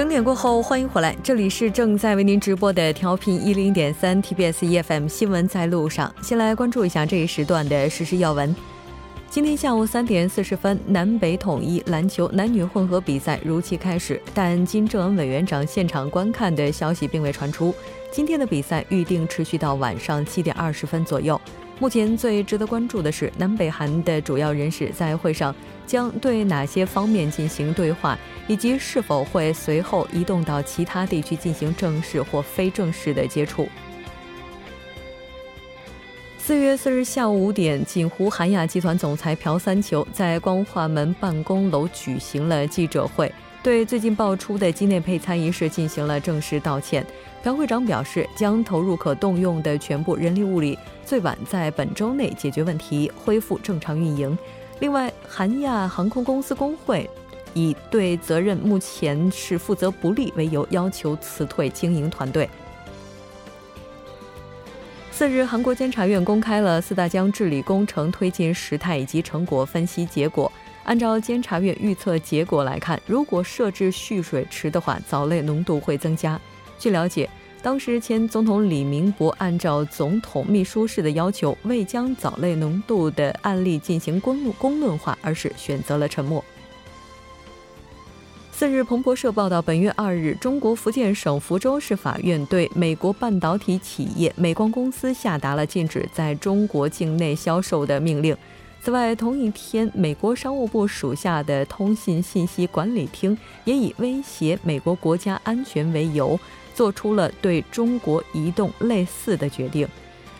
整点过后，欢迎回来，这里是正在为您直播的调频一零点三 TBS EFM 新闻在路上。先来关注一下这一时段的实时要闻。今天下午三点四十分，南北统一篮球男女混合比赛如期开始，但金正恩委员长现场观看的消息并未传出。今天的比赛预定持续到晚上七点二十分左右。目前最值得关注的是，南北韩的主要人士在会上将对哪些方面进行对话，以及是否会随后移动到其他地区进行正式或非正式的接触。四月四日下午五点，锦湖韩亚集团总裁朴三球在光化门办公楼举行了记者会。对最近爆出的机内配餐一事进行了正式道歉。朴会长表示，将投入可动用的全部人力物力，最晚在本周内解决问题，恢复正常运营。另外，韩亚航空公司工会以对责任目前是负责不力为由，要求辞退经营团队。四日，韩国监察院公开了四大江治理工程推进时态以及成果分析结果。按照监察院预测结果来看，如果设置蓄水池的话，藻类浓度会增加。据了解，当时前总统李明博按照总统秘书室的要求，未将藻类浓度的案例进行公论公论化，而是选择了沉默。四日，彭博社报道，本月二日，中国福建省福州市法院对美国半导体企业美光公司下达了禁止在中国境内销售的命令。此外，同一天，美国商务部属下的通信信息管理厅也以威胁美国国家安全为由，做出了对中国移动类似的决定。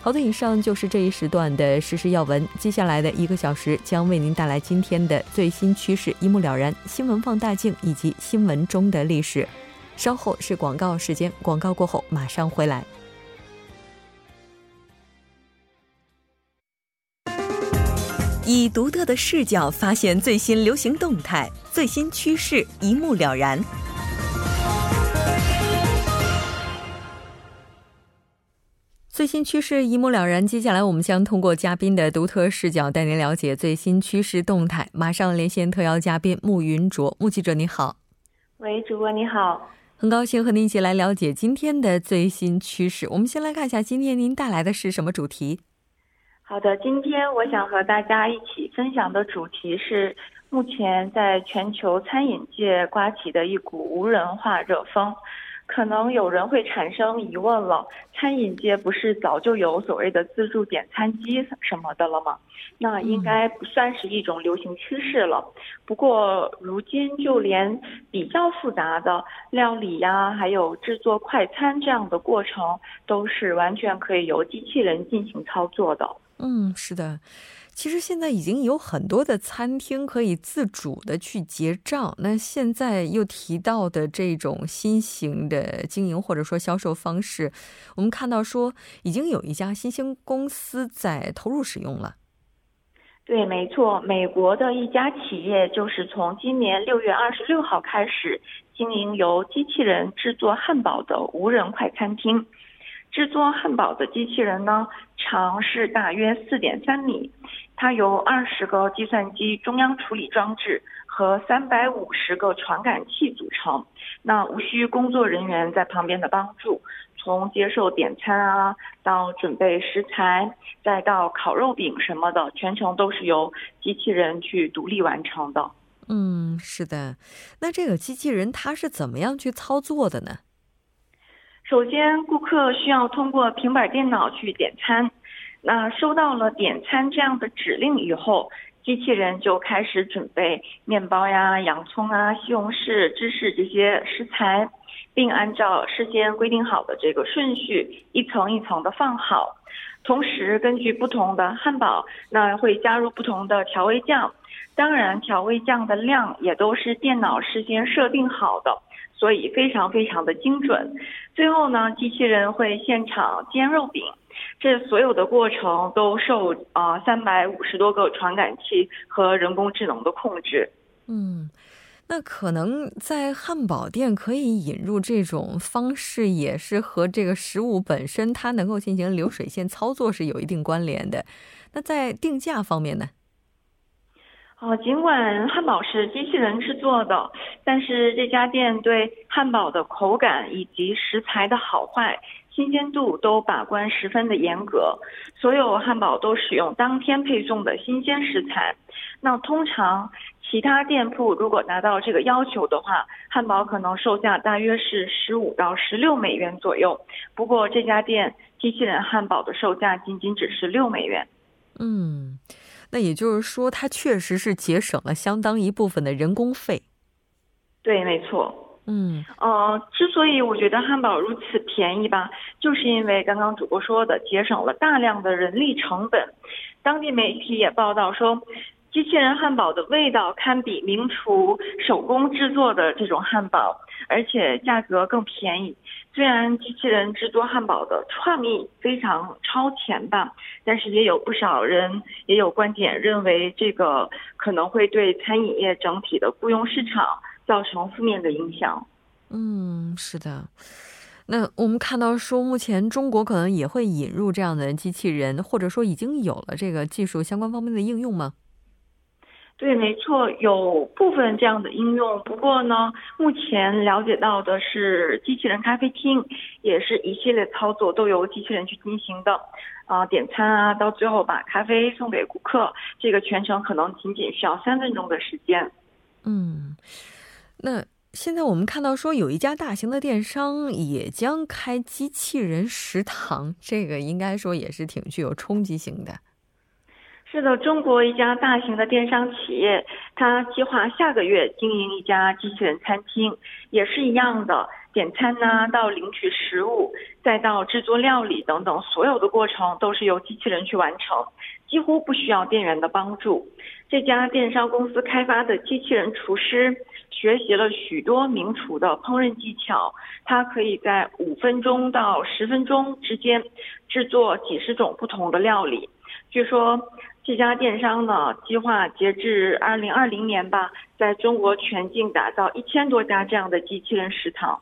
好的，以上就是这一时段的实时要闻。接下来的一个小时将为您带来今天的最新趋势，一目了然，新闻放大镜以及新闻中的历史。稍后是广告时间，广告过后马上回来。以独特的视角发现最新流行动态、最新趋势，一目了然。最新趋势一目了然。接下来，我们将通过嘉宾的独特视角，带您了解最新趋势动态。马上连线特邀嘉宾穆云卓，穆记者你好。喂，主播你好，很高兴和您一起来了解今天的最新趋势。我们先来看一下今天您带来的是什么主题。好的，今天我想和大家一起分享的主题是目前在全球餐饮界刮起的一股无人化热风。可能有人会产生疑问了，餐饮界不是早就有所谓的自助点餐机什么的了吗？那应该不算是一种流行趋势了。不过如今就连比较复杂的料理呀，还有制作快餐这样的过程，都是完全可以由机器人进行操作的。嗯，是的，其实现在已经有很多的餐厅可以自主的去结账。那现在又提到的这种新型的经营或者说销售方式，我们看到说已经有一家新兴公司在投入使用了。对，没错，美国的一家企业就是从今年六月二十六号开始经营由机器人制作汉堡的无人快餐厅。制作汉堡的机器人呢，长是大约四点三米，它由二十个计算机中央处理装置和三百五十个传感器组成。那无需工作人员在旁边的帮助，从接受点餐啊，到准备食材，再到烤肉饼什么的，全程都是由机器人去独立完成的。嗯，是的。那这个机器人它是怎么样去操作的呢？首先，顾客需要通过平板电脑去点餐。那收到了点餐这样的指令以后，机器人就开始准备面包呀、洋葱啊、西红柿、芝士这些食材，并按照事先规定好的这个顺序一层一层的放好。同时，根据不同的汉堡，那会加入不同的调味酱。当然，调味酱的量也都是电脑事先设定好的。所以非常非常的精准。最后呢，机器人会现场煎肉饼，这所有的过程都受啊三百五十多个传感器和人工智能的控制。嗯，那可能在汉堡店可以引入这种方式，也是和这个食物本身它能够进行流水线操作是有一定关联的。那在定价方面呢？哦，尽管汉堡是机器人制作的，但是这家店对汉堡的口感以及食材的好坏、新鲜度都把关十分的严格。所有汉堡都使用当天配送的新鲜食材。那通常其他店铺如果达到这个要求的话，汉堡可能售价大约是十五到十六美元左右。不过这家店机器人汉堡的售价仅仅只是六美元。嗯。那也就是说，它确实是节省了相当一部分的人工费。对，没错。嗯，呃，之所以我觉得汉堡如此便宜吧，就是因为刚刚主播说的，节省了大量的人力成本。当地媒体也报道说。机器人汉堡的味道堪比名厨手工制作的这种汉堡，而且价格更便宜。虽然机器人制作汉堡的创意非常超前吧，但是也有不少人也有观点认为这个可能会对餐饮业整体的雇佣市场造成负面的影响。嗯，是的。那我们看到说，目前中国可能也会引入这样的机器人，或者说已经有了这个技术相关方面的应用吗？对，没错，有部分这样的应用。不过呢，目前了解到的是，机器人咖啡厅也是一系列操作都由机器人去进行的，啊，点餐啊，到最后把咖啡送给顾客，这个全程可能仅仅需要三分钟的时间。嗯，那现在我们看到说，有一家大型的电商也将开机器人食堂，这个应该说也是挺具有冲击性的。是的，中国一家大型的电商企业，它计划下个月经营一家机器人餐厅，也是一样的，点餐呢，到领取食物，再到制作料理等等，所有的过程都是由机器人去完成，几乎不需要店员的帮助。这家电商公司开发的机器人厨师，学习了许多名厨的烹饪技巧，它可以在五分钟到十分钟之间制作几十种不同的料理。据说。这家电商呢，计划截至二零二零年吧，在中国全境打造一千多家这样的机器人食堂。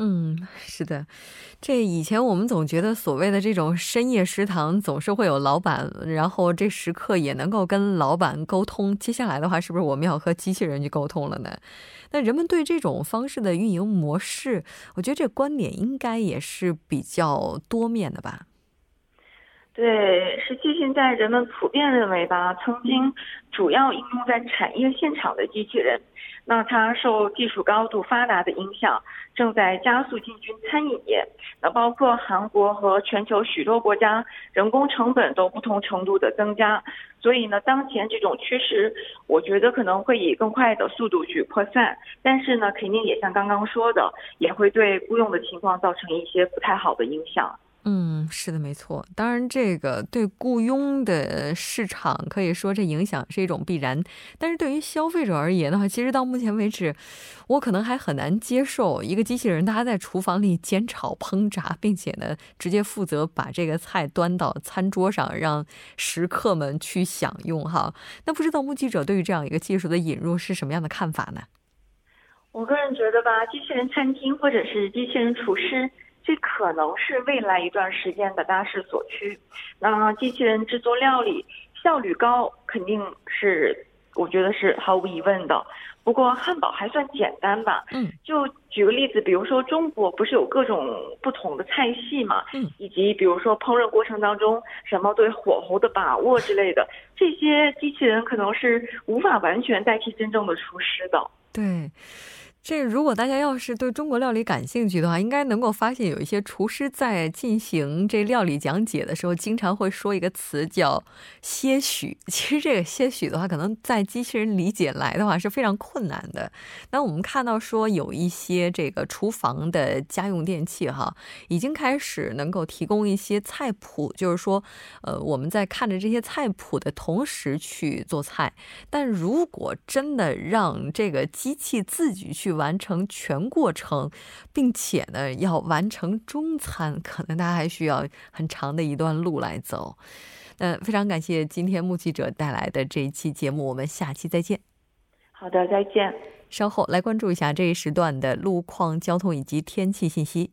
嗯，是的，这以前我们总觉得所谓的这种深夜食堂总是会有老板，然后这食客也能够跟老板沟通。接下来的话，是不是我们要和机器人去沟通了呢？那人们对这种方式的运营模式，我觉得这观点应该也是比较多面的吧。对，实际现在人们普遍认为吧，曾经主要应用在产业现场的机器人，那它受技术高度发达的影响，正在加速进军餐饮业。那包括韩国和全球许多国家，人工成本都不同程度的增加。所以呢，当前这种趋势，我觉得可能会以更快的速度去扩散。但是呢，肯定也像刚刚说的，也会对雇佣的情况造成一些不太好的影响。嗯，是的，没错。当然，这个对雇佣的市场可以说这影响是一种必然。但是对于消费者而言的话，其实到目前为止，我可能还很难接受一个机器人它在厨房里煎炒烹炸，并且呢直接负责把这个菜端到餐桌上，让食客们去享用。哈，那不知道目击者对于这样一个技术的引入是什么样的看法呢？我个人觉得吧，机器人餐厅或者是机器人厨师。这可能是未来一段时间的大势所趋。那机器人制作料理效率高，肯定是我觉得是毫无疑问的。不过汉堡还算简单吧？嗯，就举个例子，比如说中国不是有各种不同的菜系嘛？嗯，以及比如说烹饪过程当中什么对火候的把握之类的，这些机器人可能是无法完全代替真正的厨师的。对。这如果大家要是对中国料理感兴趣的话，应该能够发现有一些厨师在进行这料理讲解的时候，经常会说一个词叫“些许”。其实这个“些许”的话，可能在机器人理解来的话是非常困难的。那我们看到说有一些这个厨房的家用电器哈，已经开始能够提供一些菜谱，就是说，呃，我们在看着这些菜谱的同时去做菜。但如果真的让这个机器自己去完成全过程，并且呢，要完成中餐，可能他还需要很长的一段路来走。那非常感谢今天目击者带来的这一期节目，我们下期再见。好的，再见。稍后来关注一下这一时段的路况、交通以及天气信息。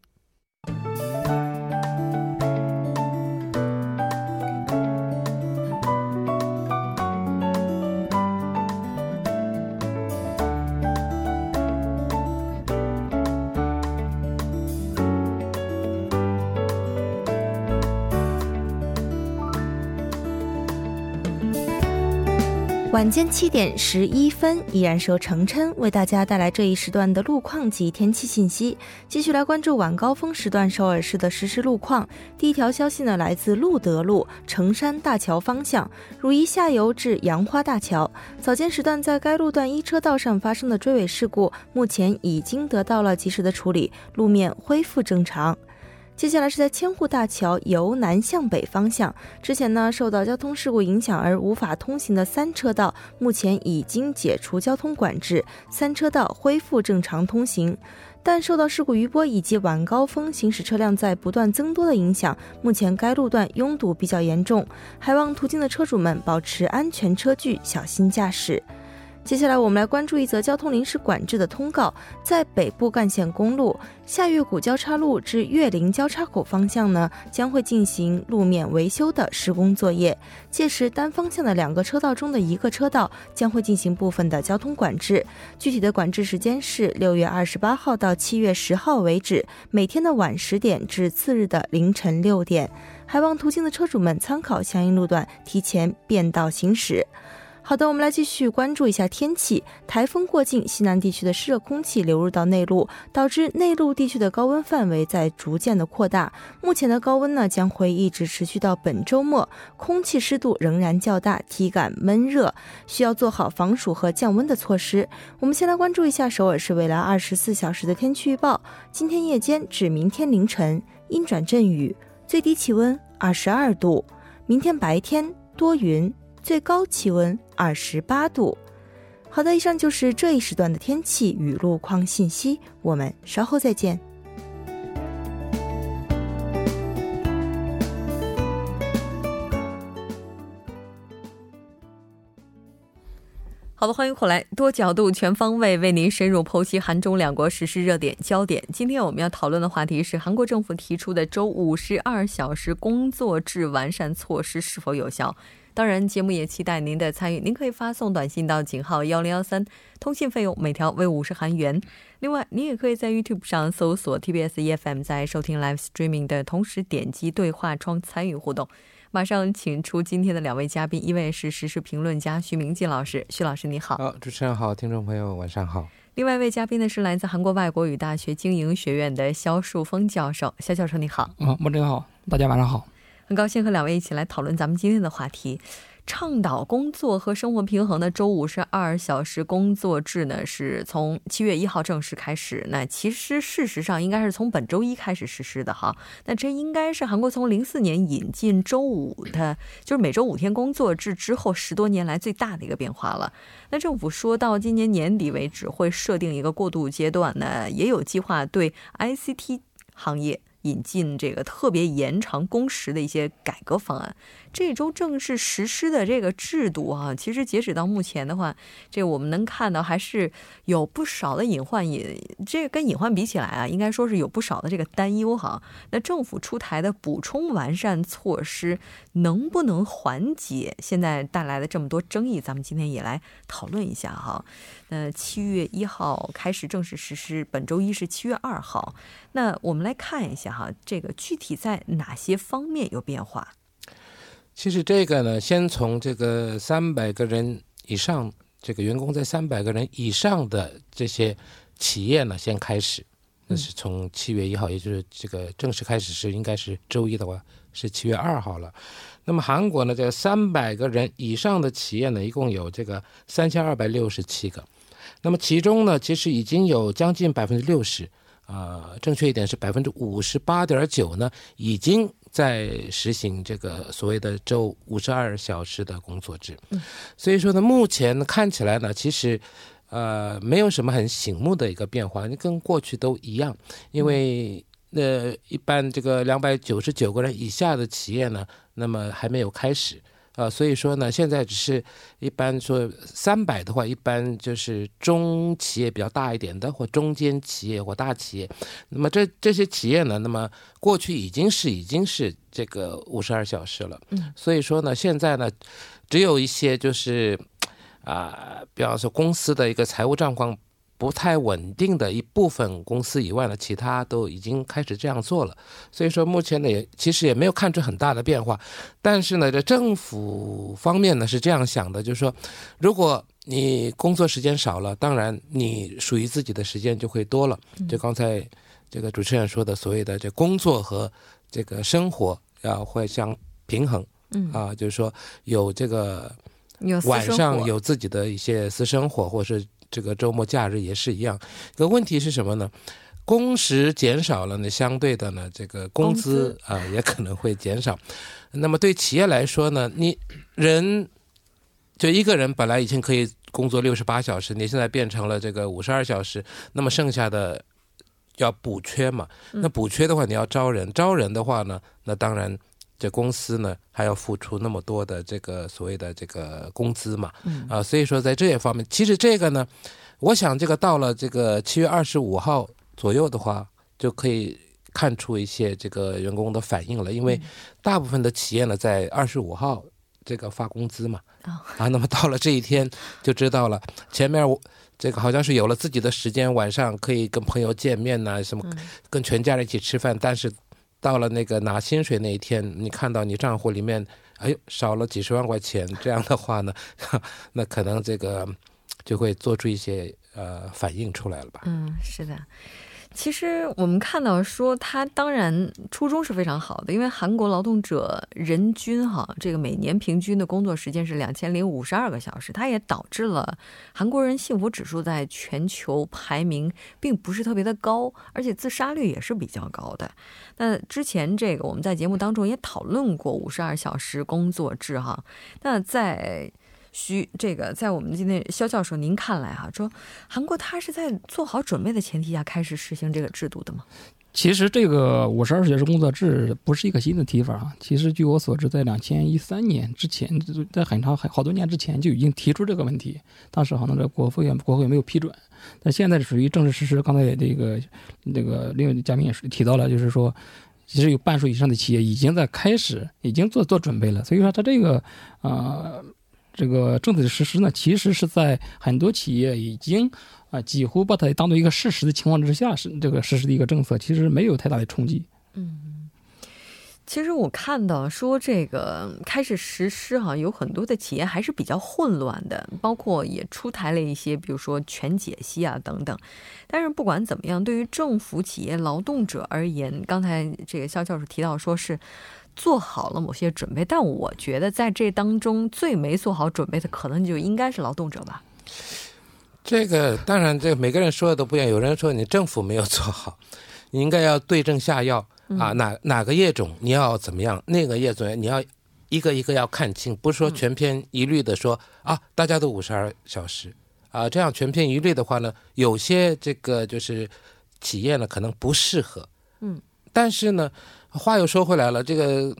晚间七点十一分，依然是由程琛为大家带来这一时段的路况及天气信息。继续来关注晚高峰时段首尔市的实时路况。第一条消息呢，来自路德路城山大桥方向，汝矣下游至杨花大桥。早间时段在该路段一车道上发生的追尾事故，目前已经得到了及时的处理，路面恢复正常。接下来是在千户大桥由南向北方向，之前呢受到交通事故影响而无法通行的三车道，目前已经解除交通管制，三车道恢复正常通行。但受到事故余波以及晚高峰行驶车辆在不断增多的影响，目前该路段拥堵比较严重，还望途经的车主们保持安全车距，小心驾驶。接下来，我们来关注一则交通临时管制的通告。在北部干线公路下月谷交叉路至岳林交叉口方向呢，将会进行路面维修的施工作业。届时，单方向的两个车道中的一个车道将会进行部分的交通管制。具体的管制时间是六月二十八号到七月十号为止，每天的晚十点至次日的凌晨六点。还望途经的车主们参考相应路段，提前变道行驶。好的，我们来继续关注一下天气。台风过境，西南地区的湿热空气流入到内陆，导致内陆地区的高温范围在逐渐的扩大。目前的高温呢，将会一直持续到本周末，空气湿度仍然较大，体感闷热，需要做好防暑和降温的措施。我们先来关注一下首尔市未来二十四小时的天气预报。今天夜间至明天凌晨阴转阵雨，最低气温二十二度。明天白天多云。最高气温二十八度。好的，以上就是这一时段的天气与路况信息，我们稍后再见。好的，欢迎回来，多角度、全方位为您深入剖析韩中两国实施热点焦点。今天我们要讨论的话题是韩国政府提出的周五十二小时工作制完善措施是否有效。当然，节目也期待您的参与。您可以发送短信到井号幺零幺三，通信费用每条为五十韩元。另外，您也可以在 YouTube 上搜索 TBS EFM，在收听 Live Streaming 的同时点击对话窗参与互动。马上请出今天的两位嘉宾，一位是时事评论家徐明进老师，徐老师你好。好，主持人好，听众朋友晚上好。另外一位嘉宾呢是来自韩国外国语大学经营学院的肖树峰教授，肖教授你好。啊，莫真好，大家晚上好。很高兴和两位一起来讨论咱们今天的话题。倡导工作和生活平衡的周五十二小时工作制呢，是从七月一号正式开始。那其实事实上应该是从本周一开始实施的哈。那这应该是韩国从零四年引进周五的，就是每周五天工作制之后十多年来最大的一个变化了。那政府说到今年年底为止会设定一个过渡阶段呢，也有计划对 ICT 行业。引进这个特别延长工时的一些改革方案，这周正式实施的这个制度啊，其实截止到目前的话，这我们能看到还是有不少的隐患，也这跟隐患比起来啊，应该说是有不少的这个担忧哈。那政府出台的补充完善措施，能不能缓解现在带来的这么多争议？咱们今天也来讨论一下哈。那七月一号开始正式实施，本周一是七月二号。那我们来看一下哈，这个具体在哪些方面有变化？其实这个呢，先从这个三百个人以上，这个员工在三百个人以上的这些企业呢，先开始。那是从七月一号，也就是这个正式开始是应该是周一的话，是七月二号了。那么韩国呢，这三百个人以上的企业呢，一共有这个三千二百六十七个。那么其中呢，其实已经有将近百分之六十，啊，正确一点是百分之五十八点九呢，已经在实行这个所谓的周五十二小时的工作制。所以说呢，目前看起来呢，其实呃没有什么很醒目的一个变化，你跟过去都一样，因为那一般这个两百九十九个人以下的企业呢，那么还没有开始。啊，所以说呢，现在只是一般说三百的话，一般就是中企业比较大一点的，或中间企业或大企业。那么这这些企业呢，那么过去已经是已经是这个五十二小时了。嗯，所以说呢，现在呢，只有一些就是啊，比方说公司的一个财务状况不太稳定的一部分公司以外呢，其他都已经开始这样做了。所以说目前呢，也其实也没有看出很大的变化。但是呢，这政府方面呢是这样想的，就是说，如果你工作时间少了，当然你属于自己的时间就会多了。就刚才这个主持人说的，所谓的这工作和这个生活要会相平衡。嗯啊，就是说有这个晚上有自己的一些私生活，或是这个周末假日也是一样。可问题是什么呢？工时减少了呢，相对的呢，这个工资啊、也可能会减少。那么对企业来说呢，你人就一个人本来已经可以工作六十八小时，你现在变成了这个五十二小时，那么剩下的要补缺嘛？那补缺的话，你要招人，招人的话呢，那当然这公司呢还要付出那么多的这个所谓的这个工资嘛，嗯啊，所以说在这些方面，其实这个呢，我想这个到了这个七月二十五号左右的话，就可以看出一些这个员工的反应了，因为大部分的企业呢在二十五号这个发工资嘛，哦啊，那么到了这一天就知道了，前面我。这个好像是有了自己的时间，晚上可以跟朋友见面呐、什么跟全家人一起吃饭。但是到了那个拿薪水那一天，你看到你账户里面，哎呦少了几十万块钱，这样的话呢，那可能这个就会做出一些呃反应出来了吧？嗯，是的。其实我们看到说，他当然初衷是非常好的，因为韩国劳动者人均哈这个每年平均的工作时间是两千零五十二个小时，它也导致了韩国人幸福指数在全球排名并不是特别的高，而且自杀率也是比较高的。那之前这个我们在节目当中也讨论过五十二小时工作制哈，那在。徐，这个在我们今天肖教授您看来哈、说韩国它是在做好准备的前提下开始实行这个制度的吗？其实这个五十二小时工作制不是一个新的提法啊。其实据我所知，在两千一三年之前，在很长很好多年之前就已经提出这个问题，当时好像这国会国会没有批准。但现在属于正式实施。刚才这个那个另外的嘉宾也是提到了，就是说，其实有半数以上的企业已经在开始，已经做做准备了。所以说，他这个呃。这个政策的实施呢，其实是在很多企业已经啊、几乎把它当做一个事实的情况之下，是这个实施的一个政策，其实没有太大的冲击。嗯，其实我看到说这个开始实施哈、有很多的企业还是比较混乱的，包括也出台了一些，比如说全解析啊等等。但是不管怎么样，对于政府、企业、劳动者而言，刚才这个肖教授提到说是。做好了某些准备，但我觉得在这当中最没做好准备的，可能就应该是劳动者吧。这个当然，这每个人说的都不一样。有人说你政府没有做好，你应该要对症下药。啊，哪哪个业种你要怎么样，那个业种你要一个一个要看清，不是说全篇一律的说、啊，大家都五十二小时。啊，这样全篇一律的话呢，有些这个就是企业呢可能不适合，嗯，但是呢，话又说回来了，这个。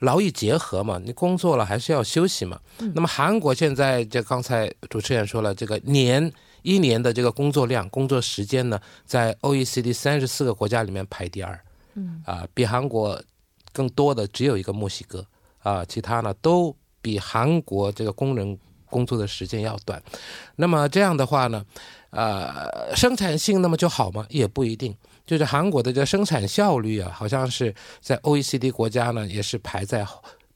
劳逸结合嘛，你工作了还是要休息嘛。那么韩国现在这刚才主持人说了，这个年一年的这个工作量、工作时间呢，在 OECD 三十四个国家里面排第二。嗯啊，比韩国更多的只有一个墨西哥啊，其他呢都比韩国这个工人工作的时间要短。那么这样的话呢，呃，生产性那么就好吗？也不一定。就是韩国的这个生产效率啊，好像是在 OECD 国家呢，也是排在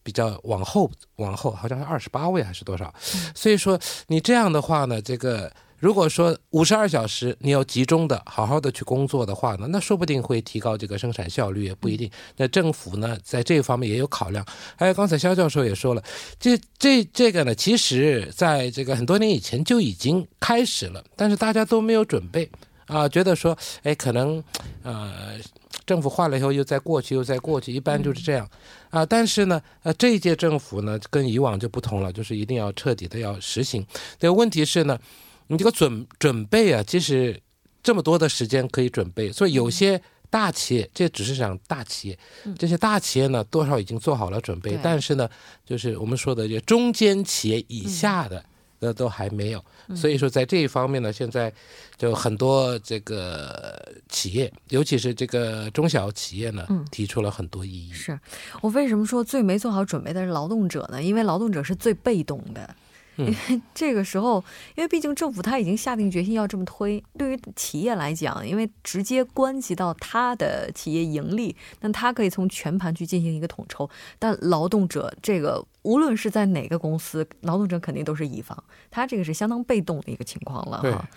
比较往后往后，好像是二十八位还是多少。所以说你这样的话呢，这个如果说五十二小时你要集中的好好的去工作的话呢，那说不定会提高这个生产效率，也不一定。那政府呢，在这方面也有考量。还有刚才肖教授也说了，这这这个呢，其实在这个很多年以前就已经开始了，但是大家都没有准备。啊，觉得说，哎，可能，呃，政府换了以后又再过去，又再过去，一般就是这样，啊，但是呢，呃，这一届政府呢，跟以往就不同了，就是一定要彻底的要实行。这个问题是呢，你这个准准备啊，其实这么多的时间可以准备，所以有些大企业，这只是讲大企业，这些大企业呢，多少已经做好了准备对，但是呢，就是我们说的这中间企业以下的。的都还没有，所以说在这一方面呢，现在就很多这个企业，尤其是这个中小企业呢，嗯提出了很多异议。是我为什么说最没做好准备的是劳动者呢？因为劳动者是最被动的。因为 这个时候，因为毕竟政府他已经下定决心要这么推，对于企业来讲，因为直接关系到他的企业盈利，那他可以从全盘去进行一个统筹。但劳动者这个，无论是在哪个公司，劳动者肯定都是乙方，他这个是相当被动的一个情况了哈。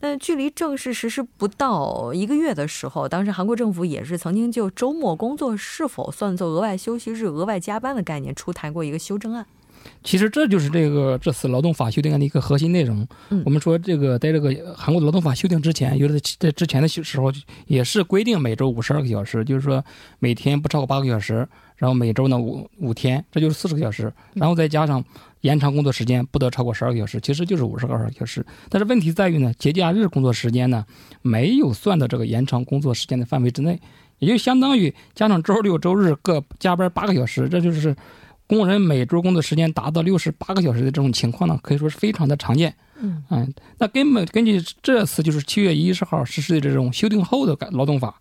那距离正式实施不到一个月的时候，当时韩国政府也是曾经就周末工作是否算作额外休息日、额外加班的概念出台过一个修正案。其实这就是这个这次劳动法修订案的一个核心内容。嗯，我们说这个在这个韩国的劳动法修订之前，有的在之前的时候也是规定每周五十二个小时，就是说每天不超过八个小时，然后每周呢五五天，这就是四十个小时，然后再加上延长工作时间不得超过十二个小时，其实就是五十个小时。但是问题在于呢，节假日工作时间呢没有算到这个延长工作时间的范围之内，也就相当于加上周六周日各加班八个小时，这就是。工人每周工作时间达到六十八个小时的这种情况呢，可以说是非常的常见。嗯，嗯，那根本根据这次就是七月一十号实施的这种修订后的劳动法，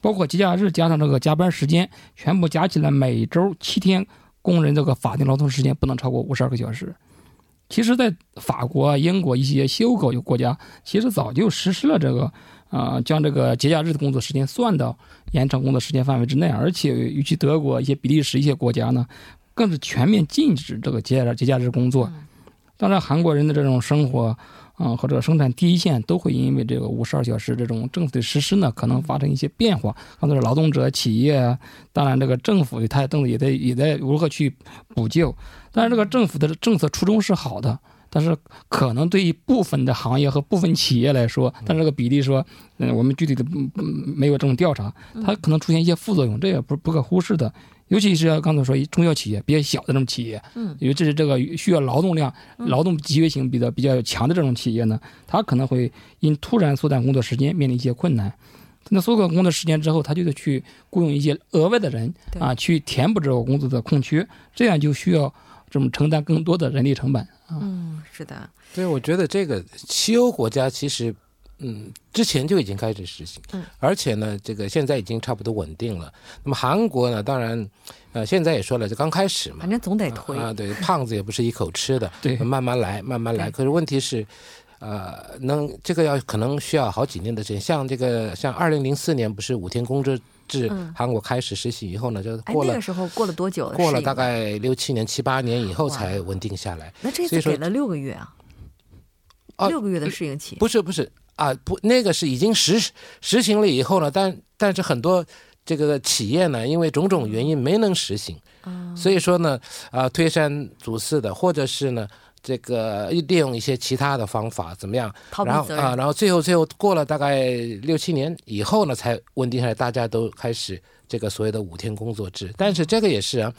包括节假日加上这个加班时间，全部加起来每周七天，工人这个法定劳动时间不能超过五十二个小时。其实，在法国、英国一些修改国家，其实早就实施了这个，啊，将这个节假日的工作时间算到延长工作时间范围之内，而且尤其德国、一些比利时一些国家呢。更是全面禁止这个节假节假日工作。当然，韩国人的这种生活，啊，或者生产第一线都会因为这个五十二小时这种政府的实施呢，可能发生一些变化。刚才说劳动者、企业，当然这个政府他政也在也在如何去补救。但是这个政府的政策初衷是好的，但是可能对于部分的行业和部分企业来说，但这个比例说，嗯，我们具体的没有这种调查，它可能出现一些副作用，这也不不可忽视的。尤其是刚才说中小企业比较小的这种企业，嗯，因为这是这个需要劳动量、劳动集约性比较比较强的这种企业呢，它可能会因突然缩短工作时间面临一些困难。那缩短工作时间之后，他就得去雇佣一些额外的人啊，去填补这个工作的空缺，这样就需要这么承担更多的人力成本。嗯，是的。所以我觉得这个西欧国家其实。嗯，之前就已经开始实行，嗯，而且呢，这个现在已经差不多稳定了。那么韩国呢，当然，呃，现在也说了，就刚开始嘛，反正总得推啊。对，胖子也不是一口吃的，对，慢慢来，慢慢来。可是问题是，呃，能这个要可能需要好几年的时间。像这个，像二零零四年不是五天工作制，韩国开始实行以后呢，就过了那个时候过了多久？过了大概六七年、七八年以后才稳定下来。那这次给了六个月啊？六个月的适应期？不是，不是。啊不，那个是已经实实行了以后呢，但但是很多这个企业呢，因为种种原因没能实行，所以说呢，啊推三阻四的，或者是呢这个利用一些其他的方法怎么样，然后啊，然后最后最后过了大概六七年以后呢，才稳定下来，大家都开始这个所谓的五天工作制，但是这个也是啊，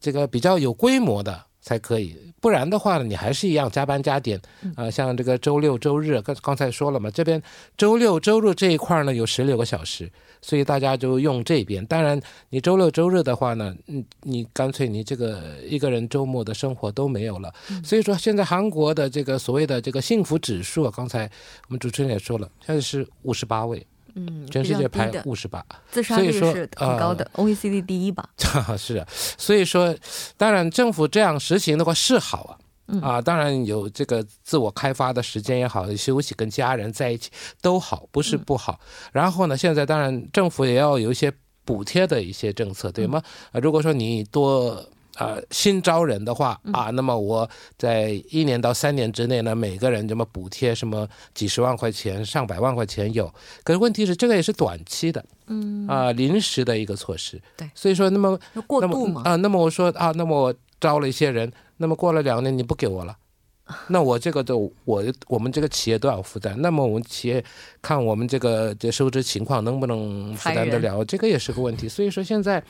这个比较有规模的。才可以，不然的话呢，你还是一样加班加点，啊，像这个周六周日，刚刚才说了嘛，这边周六周日这一块呢有十六个小时，所以大家就用这边。当然，你周六周日的话呢，嗯，你干脆你这个一个人周末的生活都没有了。所以说，现在韩国的这个所谓的这个幸福指数，刚才我们主持人也说了，现在是五十八位。嗯，全世界排五十八，自杀率是很高的，OECD 第一吧？是啊，所以说，当然政府这样实行的话是好啊，啊，当然有这个自我开发的时间也好，休息跟家人在一起都好，不是不好。然后呢，现在当然政府也要有一些补贴的一些政策，对吗？啊，如果说你多。呃，新招人的话啊，那么我在一年到三年之内呢，每个人这么补贴什么几十万块钱、上百万块钱有。可是问题是，这个也是短期的，嗯啊，临时的一个措施。对，所以说，那么过度嘛啊，那么我说啊，那么我招了一些人，那么过了两年你不给我了，那我这个都我我们这个企业都要负担。那么我们企业看我们这个这收支情况能不能负担得了，这个也是个问题。所以说现在。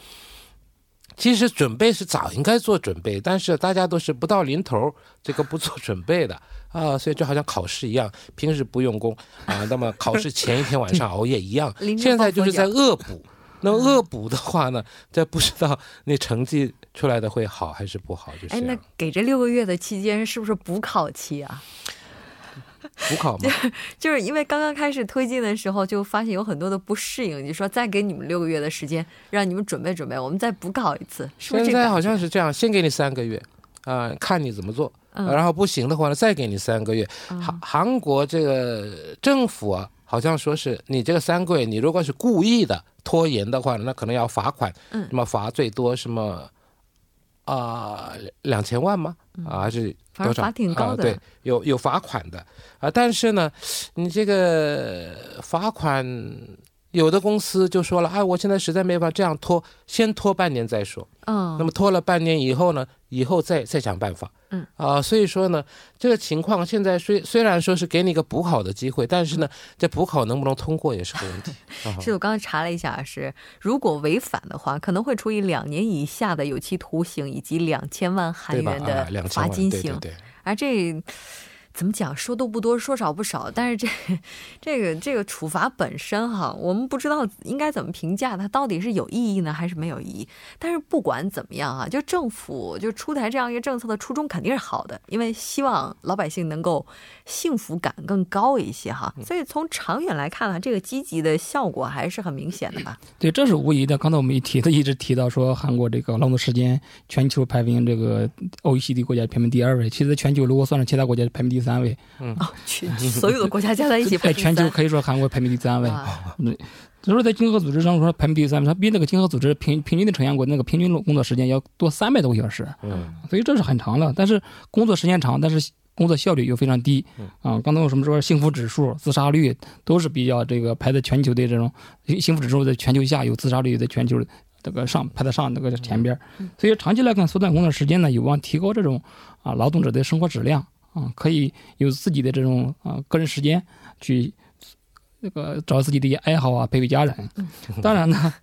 其实准备是早应该做准备，但是大家都是不到临头这个不做准备的啊，所以就好像考试一样，平时不用功啊，那么考试前一天晚上熬夜一样。现在就是在恶补，那么恶补的话呢，在不知道那成绩出来的会好还是不好，就是。哎，那给这六个月的期间是不是补考期啊？补考吗？就是因为刚刚开始推进的时候，就发现有很多的不适应。就说再给你们六个月的时间，让你们准备准备，我们再补考一次，是不是？现在好像是这样，先给你三个月，啊，看你怎么做，然后不行的话呢，再给你三个月。韩韩国这个政府啊，好像说是你这个三个月，你如果是故意的拖延的话，那可能要罚款，嗯，什么罚最多什么啊两千万吗？啊，还是多少？罚挺高的，对，有有罚款的啊。但是呢，你这个罚款。有的公司就说了，哎，我现在实在没法这样拖，先拖半年再说。嗯，那么拖了半年以后呢，以后再再想办法。嗯，啊，所以说呢，这个情况现在虽虽然说是给你一个补考的机会，但是呢，这补考能不能通过也是个问题。是我刚刚查了一下，是如果违反的话，可能会处以两年以下的有期徒刑以及两千万韩元的罚金刑。对，而这。怎么讲？说多不多，说少不少。但是这、这个、这个处罚本身哈，我们不知道应该怎么评价它，到底是有意义呢，还是没有意义？但是不管怎么样啊，就政府就出台这样一个政策的初衷肯定是好的，因为希望老百姓能够幸福感更高一些哈。所以从长远来看呢，这个积极的效果还是很明显的吧？对，这是无疑的。刚才我们一提的，一直提到说韩国这个劳动时间全球排名这个 OECD 国家排名第二位，其实全球如果算上其他国家排名第。三位，嗯，全所有的国家加在一起，在全球可以说韩国排名第三位。嗯，就是在经合组织上说排名第三位，它比那个经合组织平平均的成员国那个平均工作时间要多三百多个小时。嗯，所以这是很长了。但是工作时间长，但是工作效率又非常低。啊，刚才我什么说幸福指数、自杀率都是比较这个排在全球的这种幸福指数在全球下有自杀率在全球这个上排在上那个前边。所以长期来看，缩短工作时间呢，有望提高这种啊劳动者的生活质量。啊，可以有自己的这种啊个人时间去那个找自己的一些爱好啊，陪陪家人。当然呢，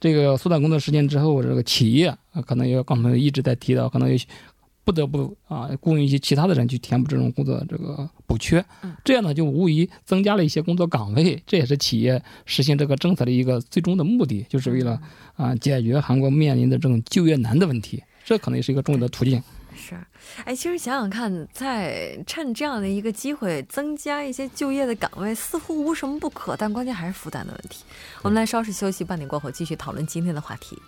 这个缩短工作时间之后，这个企业啊，可能要刚才一直在提到，可能要不得不啊雇佣一些其他的人去填补这种工作这个补缺。这样呢，就无疑增加了一些工作岗位，这也是企业实行这个政策的一个最终的目的，就是为了啊解决韩国面临的这种就业难的问题。这可能也是一个重要的途径。是，哎，其实想想看，在趁这样的一个机会增加一些就业的岗位，似乎无什么不可，但关键还是负担的问题。我们来稍事休息，半点过后继续讨论今天的话题。